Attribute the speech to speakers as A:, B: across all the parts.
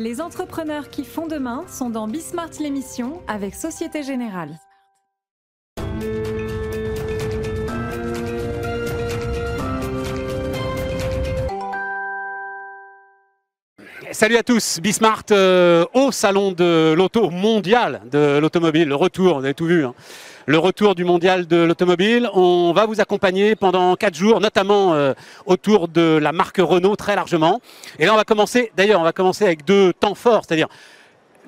A: Les entrepreneurs qui font demain sont dans Bismart l'émission avec Société Générale.
B: Salut à tous, Bismart euh, au salon de l'auto mondial de l'automobile, le retour, vous avez tout vu, hein. le retour du mondial de l'automobile. On va vous accompagner pendant quatre jours, notamment euh, autour de la marque Renault très largement. Et là, on va commencer, d'ailleurs, on va commencer avec deux temps forts, c'est-à-dire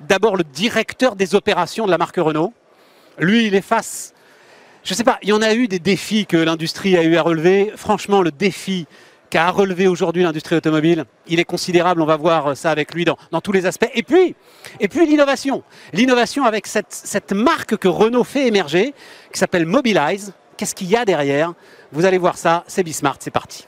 B: d'abord le directeur des opérations de la marque Renault. Lui, il est face, je sais pas, il y en a eu des défis que l'industrie a eu à relever. Franchement, le défi qu'a relevé aujourd'hui l'industrie automobile. Il est considérable, on va voir ça avec lui dans, tous les aspects. Et puis, et puis l'innovation. L'innovation avec cette, cette marque que Renault fait émerger, qui s'appelle Mobilize. Qu'est-ce qu'il y a derrière? Vous allez voir ça, c'est Bismart, c'est parti.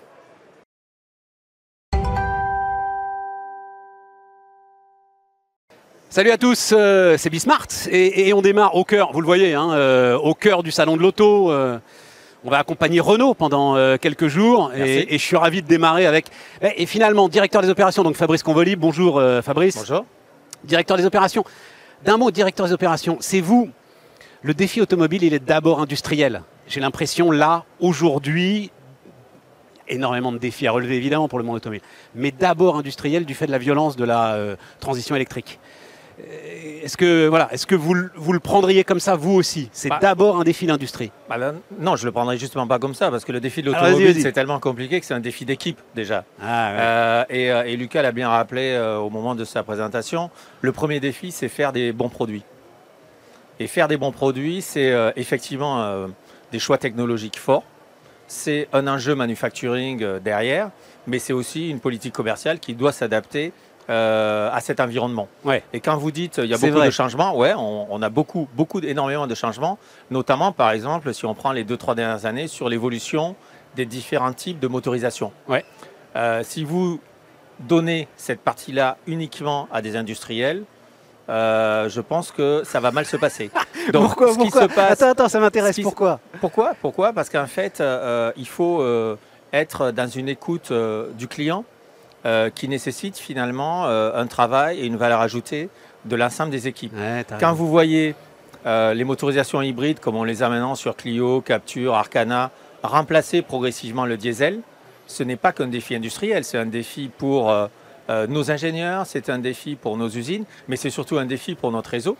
B: Salut à tous, euh, c'est Bismart et, et, on démarre au cœur, vous le voyez, hein, euh, au cœur du salon de l'auto. Euh, on va accompagner Renault pendant euh, quelques jours et, et, je suis ravi de démarrer avec. Et finalement, directeur des opérations, donc Fabrice Convoli. Bonjour euh, Fabrice.
C: Bonjour.
B: Directeur des opérations. D'un mot, directeur des opérations, c'est vous. Le défi automobile, il est d'abord industriel. J'ai l'impression là, aujourd'hui, énormément de défis à relever évidemment pour le monde automobile, mais d'abord industriel du fait de la violence de la euh, transition électrique. Est-ce que, voilà, est que vous, vous, le prendriez comme ça, vous aussi? C'est bah, d'abord un défi d'industrie
C: bah là, Non, je ne le prendrais justement pas comme ça, parce que le défi de l'automobile, c'est tellement compliqué que c'est un défi d'équipe déjà.
B: Ah, ouais.
C: euh, et, euh, et, Lucas l'a bien rappelé euh, au moment de sa présentation, le premier défi, c'est faire des bons produits. Et faire des bons produits, c'est euh, effectivement des choix technologiques forts, c'est un enjeu manufacturing derrière, mais c'est aussi une politique commerciale qui doit s'adapter euh, à cet environnement.
B: Ouais.
C: Et quand vous dites il y a beaucoup
B: vrai.
C: de changements, ouais, on, on, a beaucoup, beaucoup, énormément de changements, notamment par exemple si on prend les deux trois dernières années sur l'évolution des différents types de motorisation.
B: Ouais.
C: Euh, si vous donnez cette partie-là uniquement à des industriels, euh, je pense que ça va mal se passer.
B: Donc, pourquoi,
C: ce
B: pourquoi
C: qui se passe,
B: Attends, attends, ça m'intéresse. Pourquoi?
C: Pourquoi? Pourquoi? Parce qu'en fait, il faut être dans une écoute du client euh, qui nécessite finalement euh, un travail et une valeur ajoutée de l'ensemble des équipes.
B: Ouais,
C: Quand vous voyez euh, les motorisations hybrides, comme on les a maintenant sur Clio, Capture, Arcana, remplacer progressivement le diesel, ce n'est pas qu'un défi industriel, c'est un défi pour nos ingénieurs, c'est un défi pour nos usines, mais c'est surtout un défi pour notre réseau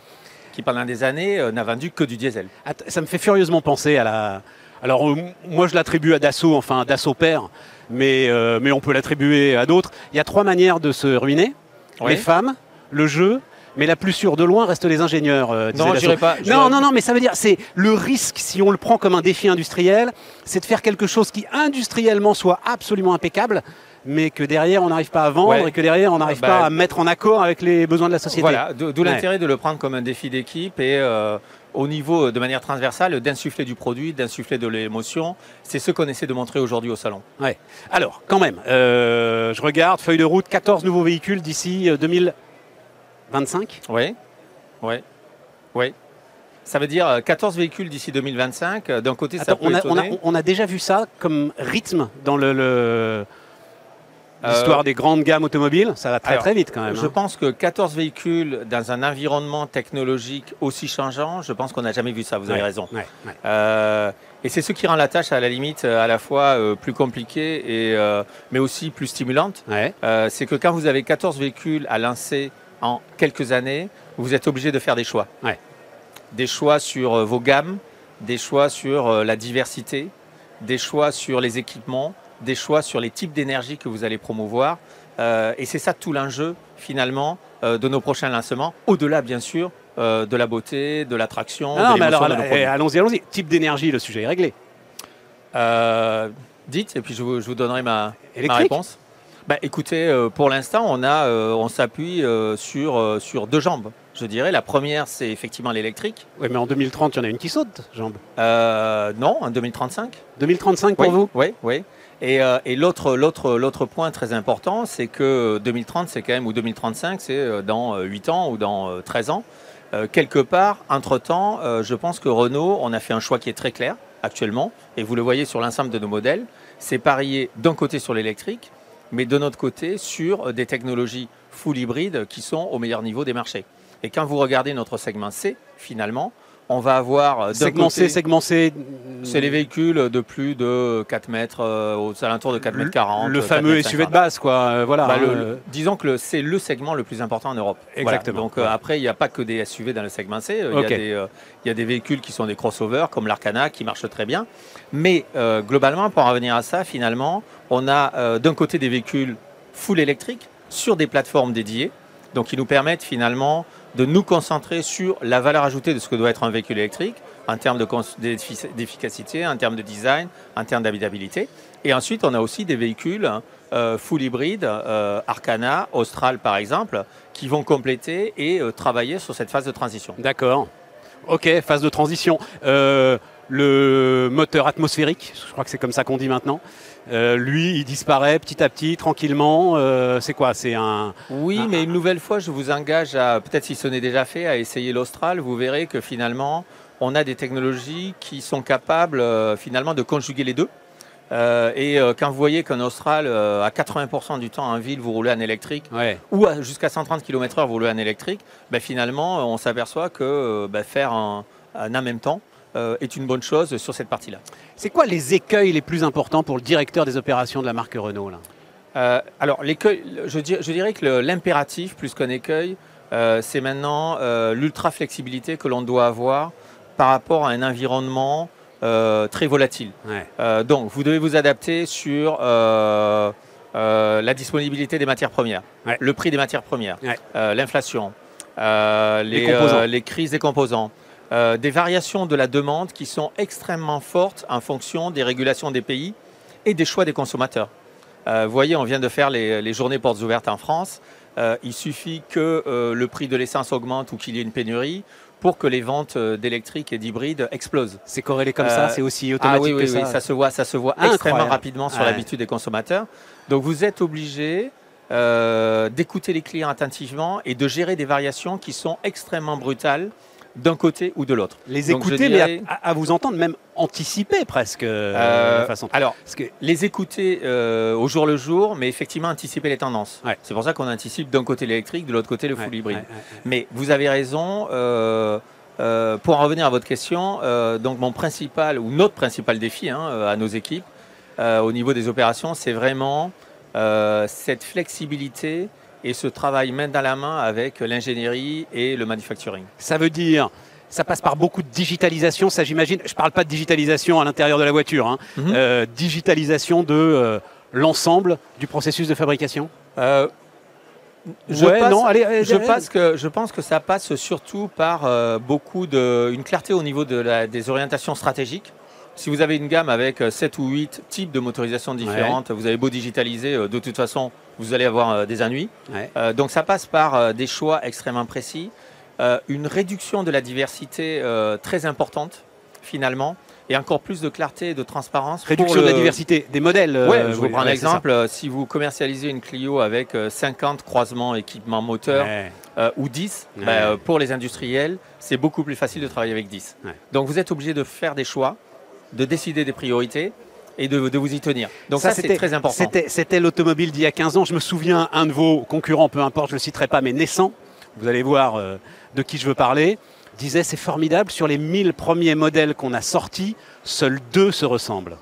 C: qui pendant des années n'a vendu que du diesel.
B: Ça me fait furieusement penser à la... Alors moi je l'attribue à Dassault, enfin Dassault père, mais, euh, mais on peut l'attribuer à d'autres. Il y a trois manières de se ruiner.
C: Oui.
B: Les femmes, le jeu, mais la plus sûre de loin reste les ingénieurs. Euh,
C: non, je pas.
B: Non, non, non, mais ça veut dire, c'est le risque, si on le prend comme un défi industriel, c'est de faire quelque chose qui industriellement soit absolument impeccable, mais que derrière on n'arrive pas à vendre
C: Ouais.
B: et que derrière on n'arrive
C: Bah,
B: pas à mettre en accord avec les besoins de la société.
C: Voilà, d'où
B: Ouais.
C: l'intérêt de le prendre comme un défi d'équipe et euh, au niveau de manière transversale d'insuffler du produit, d'insuffler de l'émotion. C'est ce qu'on essaie de montrer aujourd'hui au salon.
B: Ouais. Alors, quand même, euh, je regarde, feuille de route, 14 nouveaux véhicules d'ici euh, 2025.
C: Oui, oui, oui. Ça veut dire euh, 14 véhicules d'ici 2025. Euh, D'un côté, ça peut
B: on, a, on, a,
C: étonner.
B: on a déjà vu ça comme rythme dans le, le-
C: Euh,
B: l'histoire des grandes gammes automobiles. Ça va très
C: alors,
B: très vite quand même.
C: Je
B: hein.
C: pense que 14 véhicules dans un environnement technologique aussi changeant, je pense qu'on n'a jamais vu ça, vous avez
B: Ouais,
C: raison.
B: ouais, ouais.
C: Euh, et c'est ce qui rend la tâche à la limite euh, à la fois euh, plus compliquée, et, euh, mais aussi plus stimulante. Euh, c'est que quand vous avez 14 véhicules à lancer en quelques années, vous êtes obligé de faire des choix. Des choix sur euh, vos gammes, des choix sur euh, la diversité, des choix sur les équipements, des choix sur les types d'énergie que vous allez promouvoir. Euh, et c'est ça tout l'enjeu finalement euh, de nos prochains lancements, au-delà bien sûr euh, de la beauté, de l'attraction.
B: Non,
C: de
B: mais alors, eh, allons-y, allons-y. Type d'énergie, le sujet est réglé.
C: Dites, et puis je vous, je vous donnerai ma, ma réponse. Bah, écoutez, pour l'instant, on, a, on s'appuie sur, sur deux jambes, je dirais. La première, c'est effectivement l'électrique.
B: Oui, mais en 2030, il y en a une qui saute, jambe.
C: Euh, non, en 2035.
B: 2035 pour
C: oui,
B: vous?
C: Oui, oui. Et, euh, l'autre, point très important, c'est que 2030, c'est quand même, ou 2035, c'est euh, dans euh, 8 ans ou dans euh, 13 ans. Euh, quelque part, entre-temps, euh, je pense que Renault, on a fait un choix qui est très clair actuellement, et vous le voyez sur l'ensemble de nos modèles, c'est parier d'un côté sur l'électrique, mais de notre côté sur euh, des technologies full hybride qui sont au meilleur niveau des marchés. Et quand vous regardez notre segment C, finalement, on va avoir euh, d'un
B: Segment
C: côté-
B: C, segment C.
C: c'est les véhicules de plus de 4 mètres, euh, aux alentours de 4 mètres 40.
B: Le
C: 4
B: fameux SUV de
C: 50.
B: base, quoi. euh, voilà.
C: Bah, le-
B: hein,
C: le- disons que c'est le segment le plus important en Europe. Voilà.
B: Exactement.
C: Donc euh,
B: Ouais.
C: après, il n'y a pas que des SUV dans le segment C. Euh, Il y, a des, euh, il y a des véhicules qui sont des crossovers comme l'Arcana qui marchent très bien. Mais euh, globalement, pour en revenir à ça, finalement, on a euh, d'un côté des véhicules full électriques sur des plateformes dédiées, donc qui nous permettent finalement de nous concentrer sur la valeur ajoutée de ce que doit être un véhicule électrique en termes d'efficacité, en termes de design, en termes d'habitabilité. Et ensuite, on a aussi des véhicules euh, full hybride, euh, Arcana, Austral par exemple, qui vont compléter et euh, travailler sur cette phase de transition.
B: D'accord. Ok, phase de transition. Le moteur atmosphérique, je crois que c'est comme ça qu'on dit maintenant, euh, lui, il disparaît petit à petit, tranquillement. Euh, c'est quoi C'est un.
C: Oui, mais une nouvelle fois, je vous engage à, peut-être si ce n'est déjà fait, à essayer l'Austral. Vous verrez que finalement, on a des technologies qui sont capables euh, finalement de conjuguer les deux. Et quand vous voyez qu'un Austral, à 80% du temps en ville, vous roulez en électrique,
B: Ouais.
C: ou à- jusqu'à 130 km/h, vous roulez en électrique, ben, finalement, on s'aperçoit que ben, faire un, un en même temps est une bonne chose sur cette partie-là.
B: C'est quoi les écueils les plus importants pour le directeur des opérations de la marque Renault là?
C: Euh, alors, l'écueil, je, dir- je dirais que l'impératif, plus qu'un écueil, euh, c'est maintenant euh, l'ultra-flexibilité que l'on doit avoir par rapport à un environnement euh, très volatile.
B: Ouais.
C: Euh, donc, vous devez vous adapter sur euh, euh, la disponibilité des matières premières,
B: Ouais.
C: le prix des matières premières,
B: Ouais.
C: euh, l'inflation, euh, euh, les crises des composants, euh, des variations de la demande qui sont extrêmement fortes en fonction des régulations des pays et des choix des consommateurs. Euh, vous voyez, on vient de faire les, les journées portes ouvertes en France. Euh, il suffit que le prix de l'essence augmente ou qu'il y ait une pénurie pour que les ventes d'électriques et d'hybrides explosent.
B: C'est corrélé comme ça C'est aussi
C: Ah
B: automatique
C: oui, oui,
B: que
C: oui,
B: ça
C: ça se voit, ça se voit
B: Incroyable.
C: extrêmement rapidement sur
B: Ouais.
C: l'habitude des consommateurs. Donc vous êtes obligé d'écouter les clients attentivement et de gérer des variations qui sont extrêmement brutales d'un côté ou de l'autre.
B: Les écouter,
C: dirais-
B: mais à, à vous entendre, même anticiper presque. euh,
C: Euh,
B: de façon.
C: alors,
B: Parce que
C: les écouter euh, au jour le jour, mais effectivement anticiper les tendances.
B: Ouais.
C: C'est pour ça qu'on anticipe d'un côté l'électrique, de l'autre côté le full
B: Ouais,
C: hybride.
B: ouais,
C: Mais vous avez raison. euh, euh, pour en revenir à votre question, euh, donc mon principal ou notre principal défi hein, euh, à nos équipes euh, au niveau des opérations, c'est vraiment euh, cette flexibilité et ce travail main dans la main avec l'ingénierie et le manufacturing.
B: Ça veut dire, ça passe par beaucoup de digitalisation, ça j'imagine. Je ne parle pas de digitalisation à l'intérieur de la voiture, hein.
C: Mhm.
B: Euh, digitalisation de euh, l'ensemble du processus de fabrication?
C: Euh, je
B: Ouais,
C: passe-
B: non, allez, allez,
C: je,
B: allez.
C: pense que, je pense que ça passe surtout par euh, beaucoup de, une clarté au niveau de la- des orientations stratégiques. Si vous avez une gamme avec 7 ou 8 types de motorisation différentes, vous avez beau digitaliser, euh, de toute façon, vous allez avoir euh, des ennuis.
B: Ouais.
C: Euh, donc ça passe par euh, des choix extrêmement précis, euh, une réduction de la diversité euh, très importante finalement, et encore plus de clarté et de transparence.
B: Réduction de la diversité des modèles. euh,
C: Ouais, je vous prends un exemple. euh, Si vous commercialisez une Clio avec euh, 50 croisements équipements moteur
B: Ouais.
C: euh, ou 10,
B: Ouais.
C: bah, euh, pour les industriels, c'est beaucoup plus facile de travailler avec 10.
B: Ouais. Donc,
C: Donc vous êtes obligé de faire des choix, de décider des priorités et de, de vous y tenir. Donc
B: Ça,
C: ça, c'est
B: c'était-
C: très important.
B: C'était, l'automobile d'il y a 15 ans. Je me souviens, un de vos concurrents, peu importe, je ne le citerai pas, mais naissant, vous allez voir euh, de qui je veux parler, disait c'est formidable, sur les 1000 premiers modèles qu'on a sortis, seuls deux se ressemblent.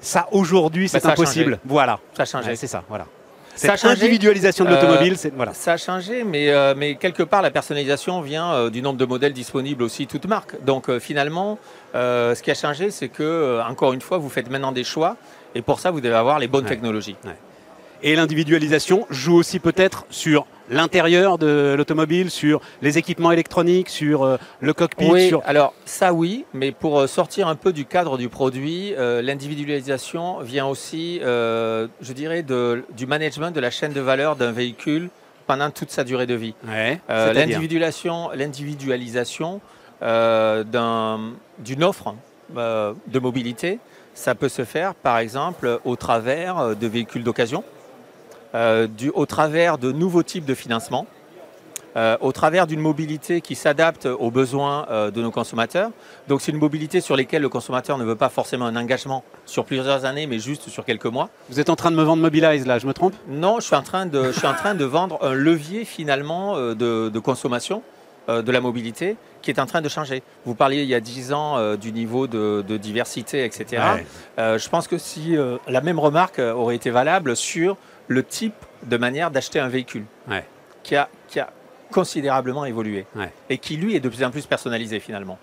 B: Ça, aujourd'hui, c'est
C: Bah, a
B: impossible. Voilà.
C: Ça a changé.
B: Ouais, c'est ça, voilà.
C: Ça a changé.
B: individualisation de
C: Euh,
B: l'automobile, c'est voilà.
C: Ça a changé, mais, euh, mais quelque part, la personnalisation vient euh, du nombre de modèles disponibles aussi, toute marque. Donc euh, finalement, euh, ce qui a changé, c'est que, euh, encore une fois, vous faites maintenant des choix, et pour ça, vous devez avoir les bonnes
B: Ouais.
C: technologies.
B: Et l'individualisation joue aussi peut-être sur l'intérieur de l'automobile, sur les équipements électroniques, sur euh, le cockpit,
C: Oui,
B: sur
C: alors ça oui, mais pour euh, sortir un peu du cadre du produit, euh, l'individualisation vient aussi, euh, je dirais, de- du management de la chaîne de valeur d'un véhicule pendant toute sa durée de vie.
B: Ouais,
C: l'individualisation, l'individualisation d'un- d'une offre de mobilité, ça peut se faire par exemple au travers de véhicules d'occasion, du- au travers de nouveaux types de financement. euh, au travers d'une mobilité qui s'adapte aux besoins euh, de nos consommateurs. Donc c'est une mobilité sur laquelle le consommateur ne veut pas forcément un engagement sur plusieurs années, mais juste sur quelques mois.
B: Vous êtes en train de me vendre Mobilize là, je me trompe?
C: Non, je suis en train de, je suis en train de vendre un levier finalement euh, de, de consommation euh, de la mobilité qui est en train de changer. Vous parliez il y a 10 ans euh, du niveau de, de diversité, etc.
B: Ouais.
C: Euh, je pense que si euh, la même remarque euh, aurait été valable sur le type de manière d'acheter un véhicule,
B: Ouais.
C: qui, a, qui a considérablement évolué
B: Ouais.
C: et qui lui est de plus en plus personnalisé finalement.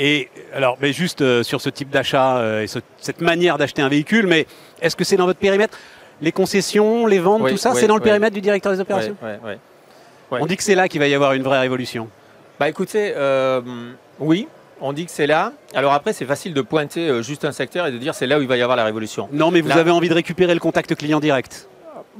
B: Et alors, mais juste euh, sur ce type d'achat euh, et ce- cette manière d'acheter un véhicule, mais est-ce que c'est dans votre périmètre? Les concessions, les ventes,
C: Oui,
B: tout ça,
C: oui,
B: c'est dans le
C: oui.
B: périmètre du directeur des opérations? On dit que c'est là qu'il va y avoir une vraie révolution.
C: Bah écoutez, euh, oui, on dit que c'est là. Alors après, c'est facile de pointer euh, juste un secteur et de dire c'est là où il va y avoir la révolution.
B: Non, mais vous
C: Là-
B: avez envie de récupérer le contact client direct.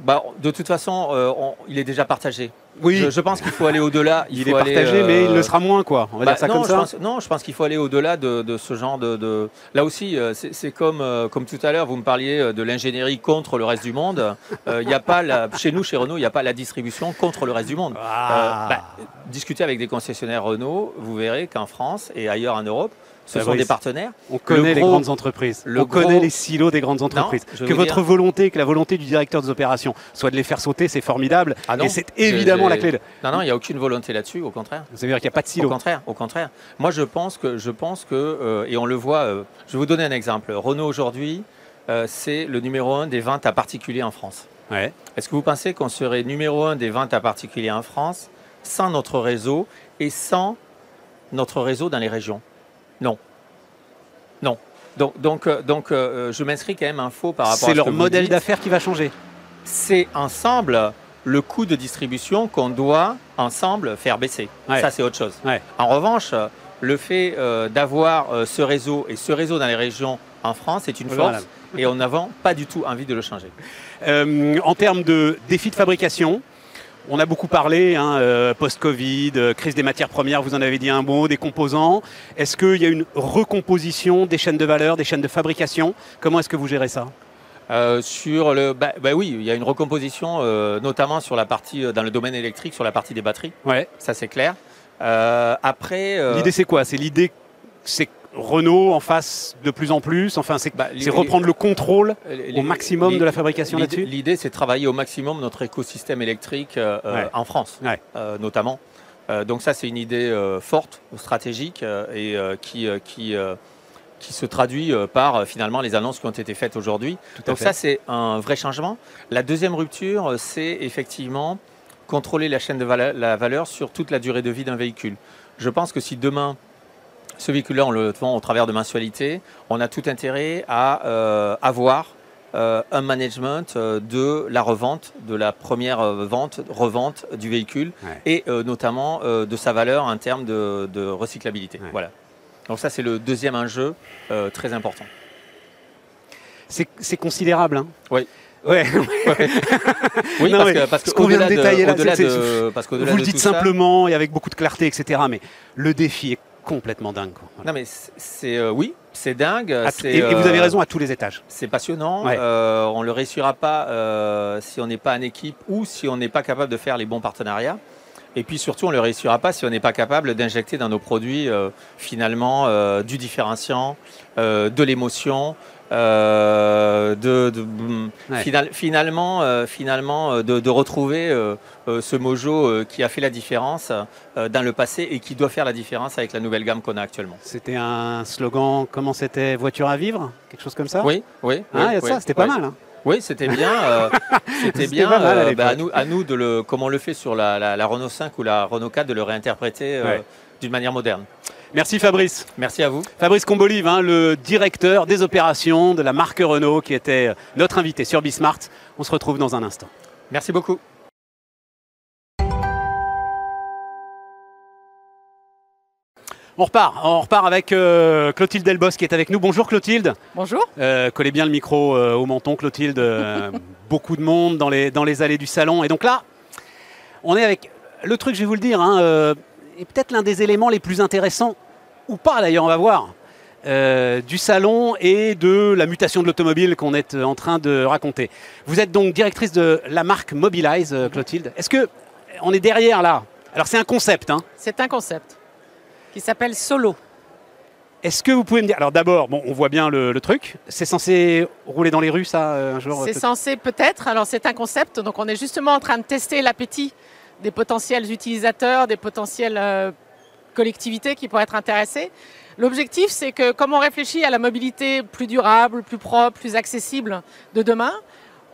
C: Bah, de toute façon, euh, on- il est déjà partagé.
B: Oui,
C: Je, je pense qu'il faut aller au-delà.
B: il,
C: faut
B: est
C: aller,
B: partagé,
C: euh,
B: mais il le sera moins, quoi. On va
C: bah,
B: dire ça
C: non,
B: comme
C: je
B: ça.
C: pense- non, je pense qu'il faut aller au-delà de, de ce genre de. de- Là aussi, euh, c'est comme, euh, comme tout à l'heure, vous me parliez euh, de l'ingénierie contre le reste du monde. Euh, y a pas la- chez nous, chez Renault, il n'y a pas la distribution contre le reste du monde.
B: Ah.
C: Euh, bah, discutez avec des concessionnaires Renault, vous verrez qu'en France et ailleurs en Europe, ce sont
B: Fabrice.
C: des partenaires.
B: on connaît les
C: gros-
B: grandes entreprises.
C: le
B: on
C: gros-
B: connaît les silos des grandes entreprises. que votre
C: dire-
B: volonté, que la volonté du directeur des opérations soit de les faire sauter, c'est formidable.
C: Ah non,
B: et c'est évidemment la clé. de-
C: Non, non, il n'y a aucune volonté là-dessus, au contraire.
B: Ça veut dire qu'il n'y a pas de
C: Au
B: silo.
C: contraire, au contraire. Moi, je pense que, je pense que euh, et on le voit, euh, je vais vous donner un exemple. Renault aujourd'hui, euh, c'est le numéro un des ventes à particuliers en France.
B: Ouais.
C: Est-ce que vous pensez qu'on serait numéro un des ventes à particuliers en France sans notre réseau et sans notre réseau dans les régions? Non. Non. Donc, donc, euh, donc euh, je m'inscris quand même un faux par rapport à
B: C'est
C: ce
B: leur modèle d'affaires qui va changer.
C: C'est ensemble le coût de distribution qu'on doit ensemble faire baisser.
B: Ouais.
C: Ça, c'est autre chose.
B: Ouais.
C: En revanche, le fait euh, d'avoir euh, ce réseau et ce réseau dans les régions en France est une force
B: Voilà.
C: et on n'a pas du tout envie de le changer.
B: Euh, en termes de défis de fabrication, on a beaucoup parlé, hein, euh, post-Covid, euh, crise des matières premières, vous en avez dit un mot, des composants. Est-ce qu'il y a une recomposition des chaînes de valeur, des chaînes de fabrication? Comment est-ce que vous gérez ça?
C: Euh, sur le, bah, bah oui, il y a une recomposition, notamment sur la partie dans le domaine électrique, sur la partie des batteries.
B: ouais.
C: Ça c'est clair. Après,
B: L'idée c'est quoi? C'est l'idée, c'est que Renault en fasse de plus en plus. Enfin, c'est
C: bah,
B: reprendre le contrôle
C: les-
B: au maximum de la fabrication là-dessus.
C: L'idée, c'est travailler au maximum notre écosystème électrique euh, euh,
B: Ouais.
C: en France,
B: Ouais.
C: euh, notamment. Euh, donc ça, c'est une idée euh, forte, stratégique, euh, et euh, qui, euh, qui, euh, qui se traduit euh, par euh, finalement les annonces qui ont été faites aujourd'hui. Donc
B: fait.
C: ça, c'est un vrai changement. La deuxième rupture, euh, c'est effectivement contrôler la chaîne de valeur, la valeur sur toute la durée de vie d'un véhicule. Je pense que si demain, ce véhicule-là, on le vend au travers de mensualités, on a tout intérêt à euh, avoir euh, un management euh, de la revente, de la première vente, revente du véhicule,
B: Ouais.
C: et euh, notamment euh, de sa valeur en termes de, de recyclabilité.
B: Ouais.
C: Voilà. Donc ça, c'est le deuxième enjeu euh, très important.
B: C'est considérable. Hein?
C: Oui.
B: Ouais.
C: Oui,
B: Non,
C: parce que, parce
B: ce
C: que
B: qu'on vient de détailler là,
C: de- parce
B: vous le dites
C: ça-
B: simplement et avec beaucoup de clarté, etc. Mais le défi est complètement dingue. quoi. Voilà.
C: Non mais c'est- euh, oui, c'est dingue.
B: Et, et vous avez
C: euh,
B: raison à tous les étages.
C: C'est passionnant.
B: Ouais.
C: Euh, on ne le réussira pas euh, si on n'est pas en équipe ou si on n'est pas capable de faire les bons partenariats. Et puis surtout, on ne le réussira pas si on n'est pas capable d'injecter dans nos produits finalement du différenciant, de l'émotion, euh, de, de-
B: Ouais.
C: final- finalement, euh, finalement euh, de, de retrouver euh, ce mojo qui a fait la différence dans le passé et qui doit faire la différence avec la nouvelle gamme qu'on a actuellement.
B: C'était un slogan, comment c'était Voiture à vivre Quelque chose comme ça?
C: Oui, oui.
B: Hein,
C: oui,
B: c'était pas mal. hein.
C: Oui, c'était bien. euh, c'était bien.
B: mal à
C: euh, bah, à, nous, à nous de le, comme on le fait sur la, la- la Renault 5 ou la Renault 4, de le réinterpréter euh,
B: Ouais.
C: d'une manière moderne.
B: Merci Fabrice.
C: Merci à vous.
B: Fabrice Combolive, hein, le directeur des opérations de la marque Renault, qui était notre invité sur Bismart. On se retrouve dans un instant.
C: Merci beaucoup.
B: On repart, on repart avec euh, Clotilde Delbos qui est avec nous. Bonjour Clotilde.
D: Bonjour.
B: Euh, collez bien le micro euh, au menton, Clotilde. Euh, beaucoup de monde dans les, dans les allées du salon. Et donc là, on est avec le truc, je vais vous le dire, hein, euh, est peut-être l'un des éléments les plus intéressants, ou pas d'ailleurs, on va voir, euh, du salon et de la mutation de l'automobile qu'on est euh, en train de raconter. Vous êtes donc directrice de la marque Mobilize, euh, Clotilde. Est-ce que on est derrière là? Alors c'est un concept. Hein.
D: C'est un concept qui s'appelle Solo.
B: Est-ce que vous pouvez me dire Alors d'abord, bon, on voit bien le, le truc. C'est censé rouler dans les rues, ça, un jour
D: C'est
B: peut-
D: censé peut-être, alors c'est un concept, donc on est justement en train de tester l'appétit des potentiels utilisateurs, des potentielles euh, collectivités qui pourraient être intéressées. L'objectif, c'est que comme on réfléchit à la mobilité plus durable, plus propre, plus accessible de demain,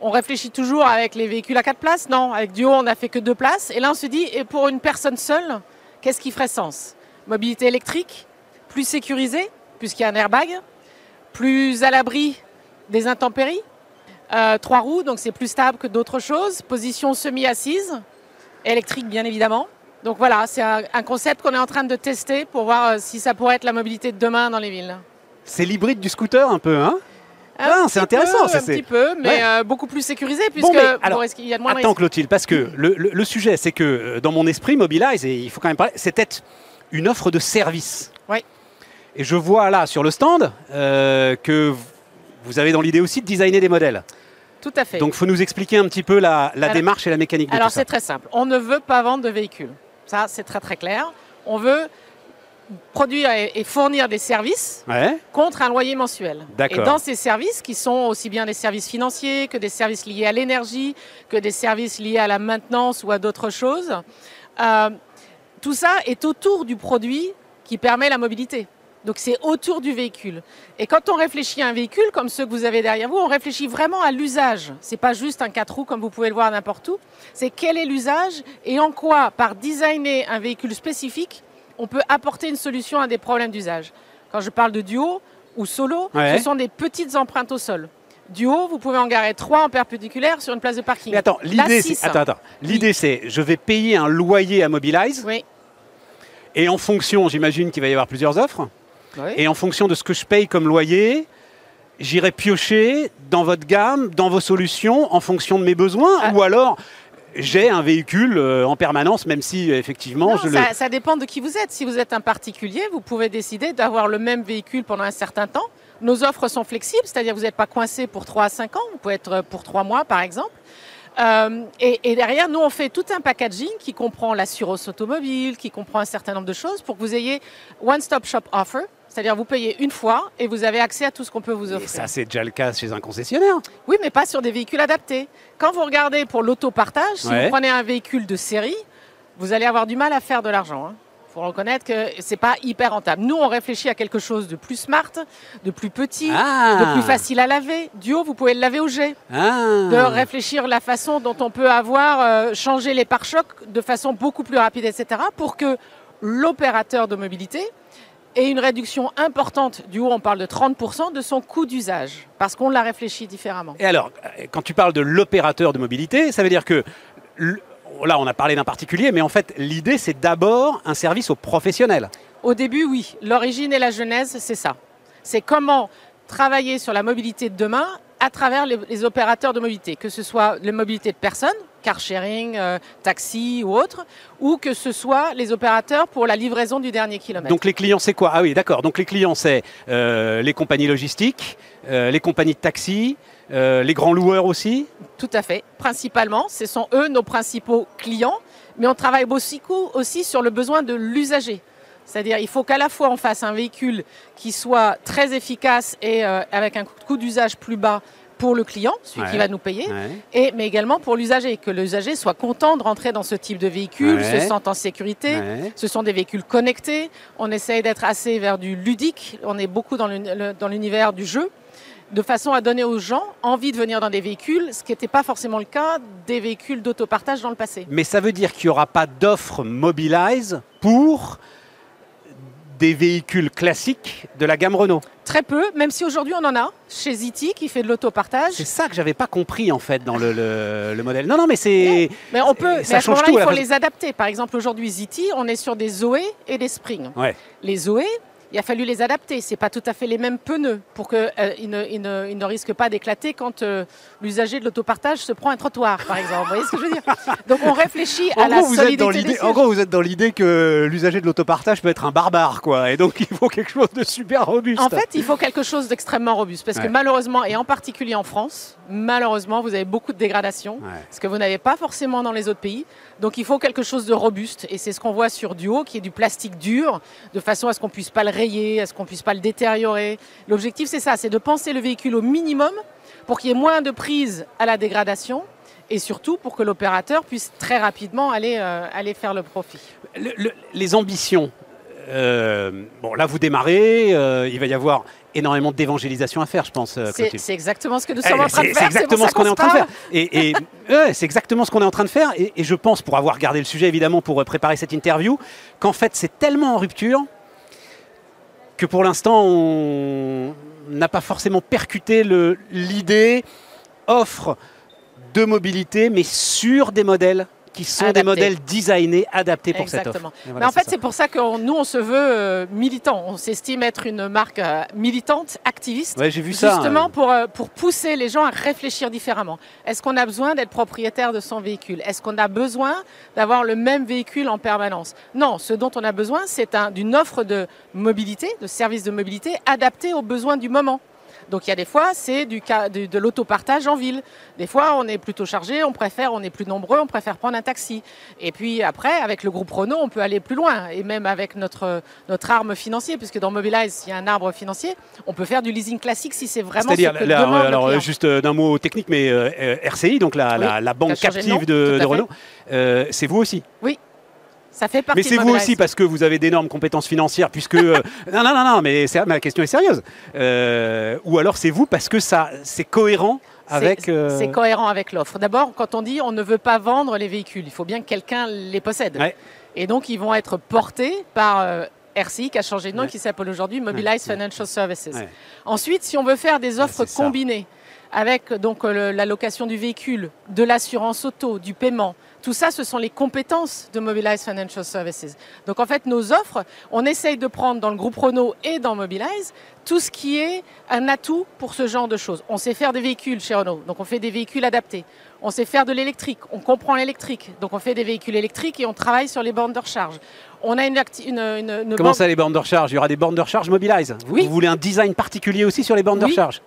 D: on réfléchit toujours avec les véhicules à quatre places. Non, avec Duo, on n'a fait que deux places. Et là, on se dit, et pour une personne seule, qu'est-ce qui ferait sens? Mobilité électrique, plus sécurisée, puisqu'il y a un airbag, plus à l'abri des intempéries, euh, trois roues, donc c'est plus stable que d'autres choses. Position semi-assise, électrique bien évidemment. Donc voilà, c'est un, concept qu'on est en train de tester pour voir euh, si ça pourrait être la mobilité de demain dans les villes.
B: C'est l'hybride du scooter un peu, hein? Ah, c'est intéressant,
D: peu,
B: ça,
D: Un
B: c'est-
D: petit peu, mais
B: Ouais.
D: euh, beaucoup plus sécurisé
B: Bon,
D: puisque
B: mais alors,
D: bon, qu'il y a de moins de
B: Attends
D: risques?
B: Clotilde, parce que le, le- le sujet, c'est que euh, dans mon esprit, Mobilize, et il faut quand même parler, c'était une offre de service.
D: Oui.
B: Et je vois là sur le stand euh, que vous avez dans l'idée aussi de designer des modèles.
D: Tout à fait.
B: Donc il faut nous expliquer un petit peu la, la
D: Alors-
B: démarche et la mécanique de
D: Alors c'est très simple. On ne veut pas vendre de véhicules. Ça, c'est très très clair. On veut produire et, fournir des services
B: Ouais,
D: contre un loyer mensuel. Et dans ces services, qui sont aussi bien des services financiers que des services liés à l'énergie, que des services liés à la maintenance ou à d'autres choses, euh, tout ça est autour du produit qui permet la mobilité. Donc c'est autour du véhicule. Et quand on réfléchit à un véhicule comme ceux que vous avez derrière vous, on réfléchit vraiment à l'usage. C'est pas juste un 4 roues comme vous pouvez le voir n'importe où. C'est quel est l'usage et en quoi, par designer un véhicule spécifique, on peut apporter une solution à des problèmes d'usage. Quand je parle de duo ou solo,
B: Ouais.
D: ce sont des petites empreintes au sol. Duo, vous pouvez en garer 3 en perpendiculaire sur une place de parking.
B: Mais attends, l'idée, c'est, attends, attends. L'idée, c'est, je vais payer un loyer à Mobilize,
D: Oui.
B: et en fonction, j'imagine qu'il va y avoir plusieurs offres,
D: Oui.
B: et en fonction de ce que je paye comme loyer, j'irai piocher dans votre gamme, dans vos solutions, en fonction de mes besoins,
D: Ah.
B: ou alors j'ai un véhicule euh, en permanence, même si euh, effectivement
D: Non,
B: je le.
D: ça, ça dépend de qui vous êtes. Si vous êtes un particulier, vous pouvez décider d'avoir le même véhicule pendant un certain temps. Nos offres sont flexibles, c'est-à-dire que vous n'êtes pas coincé pour 3 à 5 ans, vous pouvez être pour 3 mois par exemple. Euh, et, et derrière, nous, on fait tout un packaging qui comprend l'assurance automobile, qui comprend un certain nombre de choses pour que vous ayez one-stop shop offer, c'est-à-dire vous payez une fois et vous avez accès à tout ce qu'on peut vous
B: Et
D: offrir.
B: ça, c'est déjà le cas chez un concessionnaire.
D: Oui, mais pas sur des véhicules adaptés. Quand vous regardez pour l'autopartage, si
B: Ouais.
D: vous prenez un véhicule de série, vous allez avoir du mal à faire de l'argent. Il faut reconnaître que c'est pas hyper rentable. Nous, on réfléchit à quelque chose de plus smart, de plus petit,
B: Ah.
D: de plus facile à laver. Duo, vous pouvez le laver au jet.
B: Ah.
D: De réfléchir la façon dont on peut avoir euh, changé les pare-chocs de façon beaucoup plus rapide, etc. pour que l'opérateur de mobilité ait une réduction importante, du haut on parle de 30%, de son coût d'usage, parce qu'on l'a réfléchi différemment.
B: Et alors, quand tu parles de l'opérateur de mobilité, ça veut dire que là, on a parlé d'un particulier, mais en fait, l'idée, c'est d'abord un service aux professionnels.
D: Au début, oui. L'origine et la genèse, c'est ça. C'est comment travailler sur la mobilité de demain à travers les, les opérateurs de mobilité, que ce soit les mobilités de personnes, car sharing, euh, taxi ou autre, ou que ce soit les opérateurs pour la livraison du dernier kilomètre.
B: Donc les clients, c'est quoi? Ah oui, d'accord. Donc les clients, c'est euh, les compagnies logistiques, euh, les compagnies de taxi, les grands loueurs aussi?
D: Tout à fait. Principalement, ce sont eux nos principaux clients, mais on travaille beaucoup aussi sur le besoin de l'usager. C'est-à-dire il faut qu'à la fois on fasse un véhicule qui soit très efficace et euh, avec un coût d'usage plus bas pour le client, celui
B: Ouais.
D: qui va nous payer,
B: Ouais.
D: et, mais également pour l'usager, que l'usager soit content de rentrer dans ce type de véhicule,
B: Ouais.
D: se sente en sécurité. Ce sont des véhicules connectés. On essaye d'être assez vers du ludique. On est beaucoup dans l'univers du jeu, de façon à donner aux gens envie de venir dans des véhicules, ce qui n'était pas forcément le cas des véhicules d'autopartage dans le passé.
B: Mais ça veut dire qu'il n'y aura pas d'offre Mobilize pour des véhicules classiques de la gamme Renault.
D: Très peu, même si aujourd'hui on en a chez Ziti qui fait de l'autopartage.
B: C'est ça que j'avais pas compris en fait dans le, le- le modèle. Non, non, mais c'est.
D: Mais on peut,
B: Ça
D: mais à
B: change tout
D: il faut les adapter. Par exemple, aujourd'hui, Ziti, on est sur des Zoé et des Spring.
B: Ouais.
D: Les Zoé, il a fallu les adapter. C'est pas tout à fait les mêmes pneus pour qu'ils euh, ne, ils ne, ils ne risquent pas d'éclater quand euh, l'usager de l'autopartage se prend un trottoir, par exemple. Vous voyez ce que je veux dire? Donc on réfléchit à
B: En
D: la
B: gros, vous êtes
D: solidité
B: dans
D: des.
B: En gros, vous êtes dans l'idée que l'usager de l'autopartage peut être un barbare, quoi. Et donc, il faut quelque chose de super robuste.
D: En fait, il faut quelque chose d'extrêmement robuste parce que malheureusement, et en particulier en France, malheureusement, vous avez beaucoup de dégradation,
B: Ouais.
D: ce que vous n'avez pas forcément dans les autres pays. Donc il faut quelque chose de robuste et c'est ce qu'on voit sur Duo, qui est du plastique dur, de façon à ce qu'on puisse pas le rayer, à ce qu'on puisse pas le détériorer? L'objectif, c'est ça, c'est de penser le véhicule au minimum pour qu'il y ait moins de prise à la dégradation. Et surtout pour que l'opérateur puisse très rapidement aller, euh, aller faire le profit.
B: Le- le- les ambitions. euh, bon, là, vous démarrez. euh, il va y avoir énormément d'évangélisation à faire, je pense,
D: C'est exactement ce que nous
B: Eh,
D: sommes en train de faire.
B: c'est exactement ce qu'on est en train de faire. Et, c'est exactement ce qu'on est en train de faire. Et, je pense, pour avoir gardé le sujet évidemment pour préparer cette interview, qu'en fait c'est tellement en rupture que pour l'instant on n'a pas forcément percuté l'idée offre de mobilité, mais sur des modèles qui sont des modèles designés, adaptés pour cette offre. Voilà,
D: Mais en fait, c'est pour ça que nous, on se veut euh, militant. On s'estime être une marque euh, militante, activiste.
B: Ouais, j'ai vu ça.
D: Justement
B: euh,
D: pour, euh, pour pousser les gens à réfléchir différemment. Est-ce qu'on a besoin d'être propriétaire de son véhicule? Est-ce qu'on a besoin d'avoir le même véhicule en permanence? Non, ce dont on a besoin, c'est un- d'une offre de mobilité, de services de mobilité adaptée aux besoins du moment. Donc il y a des fois, c'est du cas de, l'autopartage en ville. Des fois, on est plutôt chargé, on préfère, on est plus nombreux, on préfère prendre un taxi. Et puis après, avec le groupe Renault, on peut aller plus loin. Et même avec notre, notre arme financière, puisque dans Mobilize, il y a un arbre financier, on peut faire du leasing classique si c'est vraiment ce
B: C'est-à-dire,
D: le
B: alors juste euh, d'un mot technique, mais euh, euh, RCI, donc la,
D: Oui,
B: banque captive
D: nom,
B: de. Renault, euh, c'est vous aussi.
D: Ça fait partie
B: Mais c'est vous aussi parce que vous avez d'énormes compétences financières, puisque euh, non non non non, mais ma question est sérieuse. Euh, ou alors c'est vous parce que ça c'est cohérent avec. euh,
D: C'est cohérent avec l'offre. D'abord, quand on dit on ne veut pas vendre les véhicules, il faut bien que quelqu'un les possède.
B: Ouais.
D: Et donc, ils vont être portés par euh, RCI, qui a changé de nom,
B: Ouais.
D: qui s'appelle aujourd'hui Mobilize
B: Ouais.
D: Financial Services. Ensuite, si on veut faire des offres combinées avec donc euh, le- la location du véhicule, de l'assurance auto, du paiement, tout ça, ce sont les compétences de Mobilize Financial Services. Donc en fait, nos offres, on essaye de prendre dans le groupe Renault et dans Mobilize tout ce qui est un atout pour ce genre de choses. On sait faire des véhicules chez Renault, donc on fait des véhicules adaptés. On sait faire de l'électrique, on comprend l'électrique, donc on fait des véhicules électriques et on travaille sur les bornes de recharge. On a une, acti- une, une- une
B: Comment
D: borne-
B: ça les bornes de recharge? Il y aura des bornes de recharge Mobilize? Vous,
D: Oui.
B: vous voulez un design particulier aussi sur les bornes de recharge?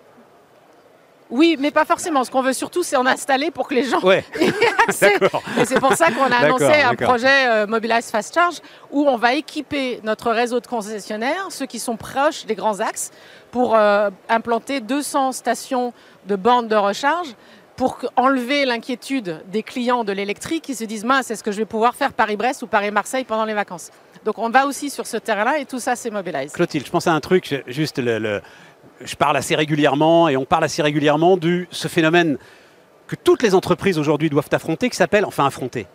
D: Oui, mais pas forcément. Ce qu'on veut surtout, c'est en installer pour que les gens
B: Ouais.
D: aient accès. Et c'est pour ça qu'on a annoncé un projet euh, Mobilize Fast Charge où on va équiper notre réseau de concessionnaires, ceux qui sont proches des grands axes, pour euh, implanter 200 stations de bornes de recharge pour enlever l'inquiétude des clients de l'électrique qui se disent mince, est-ce que je vais pouvoir faire Paris-Brest ou Paris-Marseille pendant les vacances? Donc on va aussi sur ce terrain-là et tout ça, c'est Mobilize.
B: Clotilde, je pense à un truc, juste le, le- je parle assez régulièrement et on parle assez régulièrement de ce phénomène que toutes les entreprises aujourd'hui doivent affronter, qui s'appelle, enfin affronter.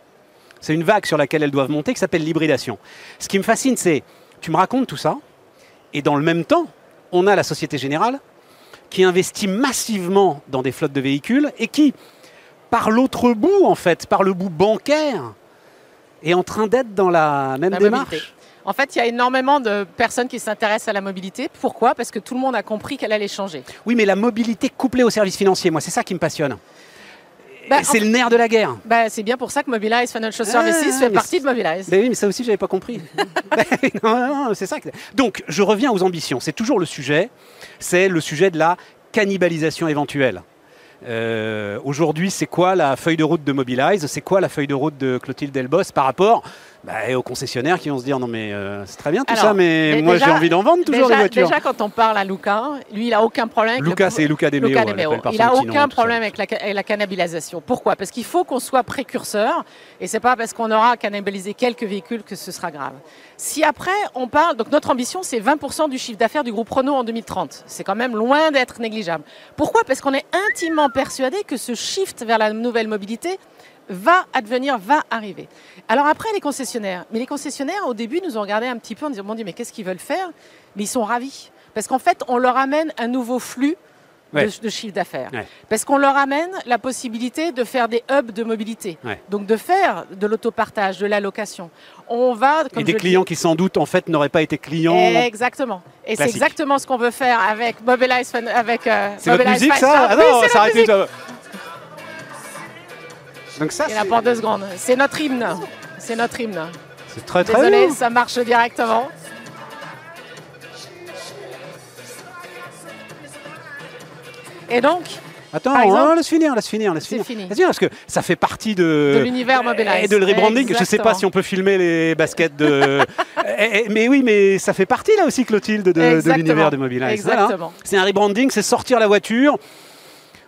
B: C'est une vague sur laquelle elles doivent monter, qui s'appelle l'hybridation. Ce qui me fascine, c'est, tu me racontes tout ça, et dans le même temps, on a la Société Générale qui investit massivement dans des flottes de véhicules et qui, par l'autre bout, en fait, par le bout bancaire, est en train d'être dans la même
D: La
B: démarche.
D: mobilité. En fait, il y a énormément de personnes qui s'intéressent à la mobilité. Pourquoi? Parce que tout le monde a compris qu'elle allait changer.
B: Oui, mais la mobilité couplée aux services financiers, moi, c'est ça qui me passionne.
D: Bah,
B: c'est le nerf de la guerre.
D: Bah, c'est bien pour ça que Mobilize Financial Services
B: Ah,
D: fait
B: mais
D: partie de Mobilize.
B: Oui, mais ça aussi, j'avais pas compris. non, non, non, c'est ça. que- Donc, je reviens aux ambitions. C'est toujours le sujet. C'est le sujet de la cannibalisation éventuelle. Euh, Aujourd'hui, c'est quoi la feuille de route de Mobilize? C'est quoi la feuille de route de Clotilde Delbos par rapport bah, aux concessionnaires qui vont se dire non mais euh, c'est très bien tout
D: Alors,
B: ça, mais moi j'ai envie d'en vendre toujours
D: déjà,
B: les voitures.
D: déjà, quand on parle à Luca, lui, il a aucun problème.
B: Luca, c'est Luca Demeo.
D: Luca Demeo.
B: par
D: Il
B: nom,
D: aucun problème avec la, avec la cannibalisation. Pourquoi? Parce qu'il faut qu'on soit précurseur et c'est pas parce qu'on aura cannibalisé quelques véhicules que ce sera grave. Si après on parle, donc notre ambition c'est 20% du chiffre d'affaires du groupe Renault en 2030. C'est quand même loin d'être négligeable. Pourquoi? Parce qu'on est intimement persuadé que ce shift vers la nouvelle mobilité va advenir, va arriver. Alors après les concessionnaires, mais les concessionnaires au début nous ont regardé un petit peu en disant mon Dieu mais qu'est-ce qu'ils veulent faire? Mais ils sont ravis parce qu'en fait on leur amène un nouveau flux de-
B: Ouais.
D: de, chiffre d'affaires.
B: Ouais.
D: Parce qu'on leur amène la possibilité de faire des hubs de mobilité.
B: Ouais.
D: Donc de faire de l'autopartage, de la location. On va, comme
B: Et des clients qui sans doute en fait n'auraient pas été clients.
D: Exactement. Et c'est exactement ce qu'on veut faire avec Mobilize. Fun- Avec, euh,
B: C'est musique
D: Fun-
B: ça? Ah
D: Oui,
B: non,
D: c'est
B: ça Donc ça
D: Il y en a pour deux secondes. C'est notre hymne. C'est notre hymne.
B: c'est très très
D: Désolé, ça marche directement. Et donc,
B: Attends,
D: exemple-
B: hein, laisse finir, laisse finir, laisse
D: C'est
B: finir.
D: fini.
B: Laisse finir, parce que ça fait partie de,
D: de l'univers Mobilize.
B: et de le rebranding. Je sais pas si on peut filmer les baskets de. Eh, eh, mais oui, mais ça fait partie là aussi, Clotilde, de, l'univers de Mobilize. Voilà.
D: Exactement.
B: C'est un rebranding, c'est sortir la voiture.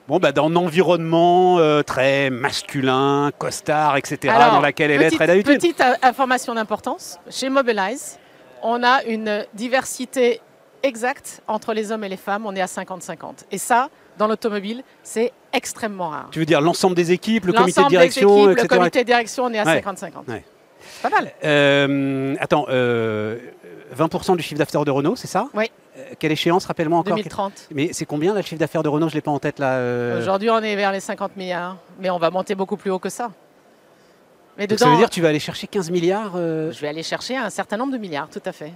B: Bon, bah, dans un environnement euh, très masculin, costard, etc.,
D: Alors,
B: dans laquelle elle est très d'habitude.
D: Petite information d'importance. Chez Mobilize, on a une diversité exacte entre les hommes et les femmes. On est à 50-50. Et ça, dans l'automobile, c'est extrêmement rare.
B: Tu veux dire l'ensemble des équipes, le comité de
D: des
B: direction,
D: équipes,
B: etc.
D: Le comité de direction, on est à
B: Ouais.
D: 50-50.
B: Ouais.
D: C'est pas mal.
B: Euh, attends, euh, 20% du chiffre d'affaires de Renault, c'est ça
D: Oui.
B: Euh, quelle échéance, rappelle-moi encore
D: 2030.
B: Mais c'est combien là, le chiffre d'affaires de Renault Je ne l'ai pas en tête là. euh.
D: Aujourd'hui, on est vers les 50 milliards. Mais on va monter beaucoup plus haut que ça. Mais
B: Donc
D: dedans,
B: ça veut dire que tu vas aller chercher 15 milliards euh,
D: je vais aller chercher un certain nombre de milliards, tout à fait.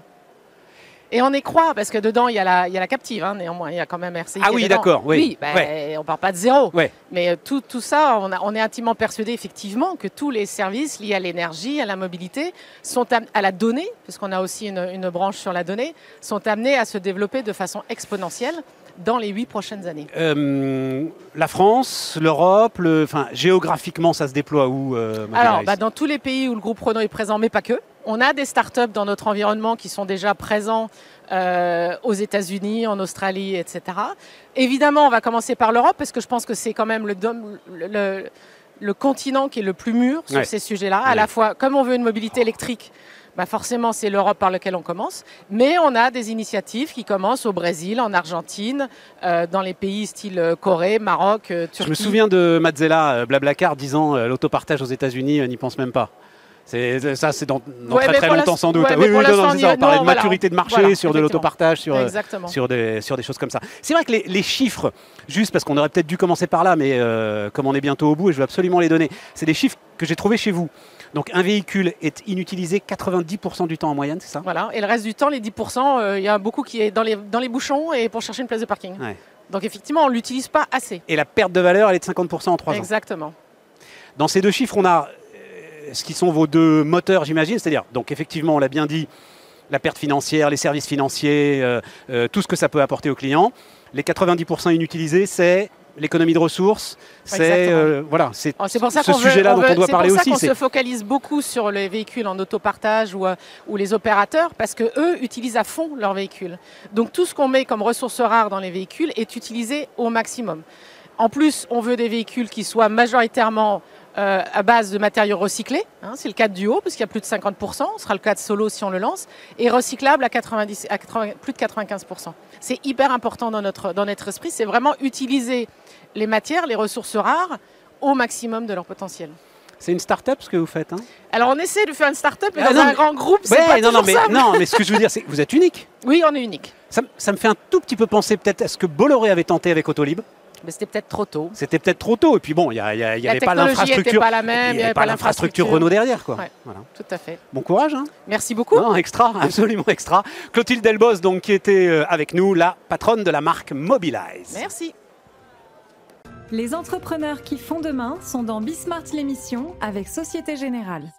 D: Et on y croit, parce que dedans, il y a la, il y a la captive, hein, néanmoins, il y a quand même RCI.
B: Ah oui, d'accord, oui.
D: Oui, ben,
B: Ouais.
D: on part pas de zéro.
B: Ouais.
D: Mais euh, tout, tout ça, on, a- on est intimement persuadé, effectivement, que tous les services liés à l'énergie, à la mobilité, sont à la donnée, puisqu'on a aussi une, une branche sur la donnée, sont amenés à se développer de façon exponentielle dans les huit prochaines années.
B: Euh, la France, l'Europe, le- enfin géographiquement, ça se déploie où euh,
D: Alors, bah, dans tous les pays où le groupe Renault est présent, mais pas que, on a des startups dans notre environnement qui sont déjà présents euh, aux États-Unis, en Australie, etc. Évidemment, on va commencer par l'Europe parce que je pense que c'est quand même le, dom- le, le- le continent qui est le plus mûr sur
B: Ouais.
D: ces sujets-là. À la fois, comme on veut une mobilité électrique, bah forcément, c'est l'Europe par laquelle on commence. Mais on a des initiatives qui commencent au Brésil, en Argentine, euh, dans les pays style euh, Corée, Maroc, euh, Turquie.
B: Je me souviens de Mazzella, Blablacar, disant l'autopartage aux États-Unis, n'y pense même pas. Ça, c'est dans, dans
D: Ouais,
B: très très longtemps sans doute.
D: ouais,
B: oui, non, non,
D: on
B: ça,
D: y-
B: on parlait
D: non,
B: de
D: voilà.
B: maturité de marché
D: Voilà,
B: sur de l'autopartage, sur, euh, sur des, sur des choses comme ça. C'est vrai que les, les chiffres, juste parce qu'on aurait peut-être dû commencer par là, mais euh, comme on est bientôt au bout et je veux absolument les donner, c'est des chiffres que j'ai trouvés chez vous. Donc un véhicule est inutilisé 90% du temps en moyenne, c'est ça?
D: Voilà. Et le reste du temps, les 10%, euh, il y a beaucoup qui est dans les, dans les bouchons et pour chercher une place de parking.
B: Ouais.
D: Donc effectivement, on ne l'utilise pas assez.
B: Et la perte de valeur, elle est de 50% en 3 ans.
D: Exactement.
B: Dans ces deux chiffres, on a ce qui sont vos deux moteurs, j'imagine. C'est-à-dire, donc effectivement, on l'a bien dit, la perte financière, les services financiers, euh, euh, tout ce que ça peut apporter aux clients. Les 90% inutilisés, c'est l'économie de ressources. C'est euh, voilà, c'est
D: Alors, C'est pour ça
B: ce sujet-là
D: on
B: dont on doit
D: c'est
B: parler
D: pour ça
B: aussi.
D: qu'on
B: c'est-
D: se focalise beaucoup sur les véhicules en autopartage ou, ou les opérateurs parce que eux utilisent à fond leurs véhicules. Donc tout ce qu'on met comme ressources rares dans les véhicules est utilisé au maximum. En plus, on veut des véhicules qui soient majoritairement euh, à base de matériaux recyclés. hein, c'est le cas de Duo, parce qu'il y a plus de 50%. Ce sera le cas de Solo si on le lance. Et recyclable à, 90, à 80 plus de 95%. C'est hyper important dans notre, dans notre esprit. C'est vraiment utiliser les matières, les ressources rares au maximum de leur potentiel.
B: C'est une start-up ce que vous faites. Hein?
D: Alors on essaie de faire une start-up, mais
B: Ah,
D: dans
B: non,
D: un
B: mais-
D: grand groupe, c'est
B: Ouais,
D: pas
B: non, non, mais,
D: simple.
B: non, mais ce que je veux dire, c'est que vous êtes unique.
D: Oui, on est unique.
B: Ça, me- ça me fait un tout petit peu penser peut-être à ce que Bolloré avait tenté avec Autolib.
D: Mais c'était peut-être trop tôt.
B: C'était peut-être trop tôt. Et puis bon, il n'y avait pas l'infrastructure.
D: pas la
B: et
D: même,
B: puis
D: il n'y avait
B: pas l'infrastructure Renault derrière. Quoi.
D: Ouais.
B: Voilà.
D: Tout à fait.
B: Bon courage. Hein
D: Merci beaucoup.
B: Non, extra, absolument extra. Clotilde Delbos, donc, qui était euh, avec nous, la patronne de la marque Mobilize.
D: Merci.
A: Les entrepreneurs qui font demain sont dans Bismart l'émission avec Société Générale.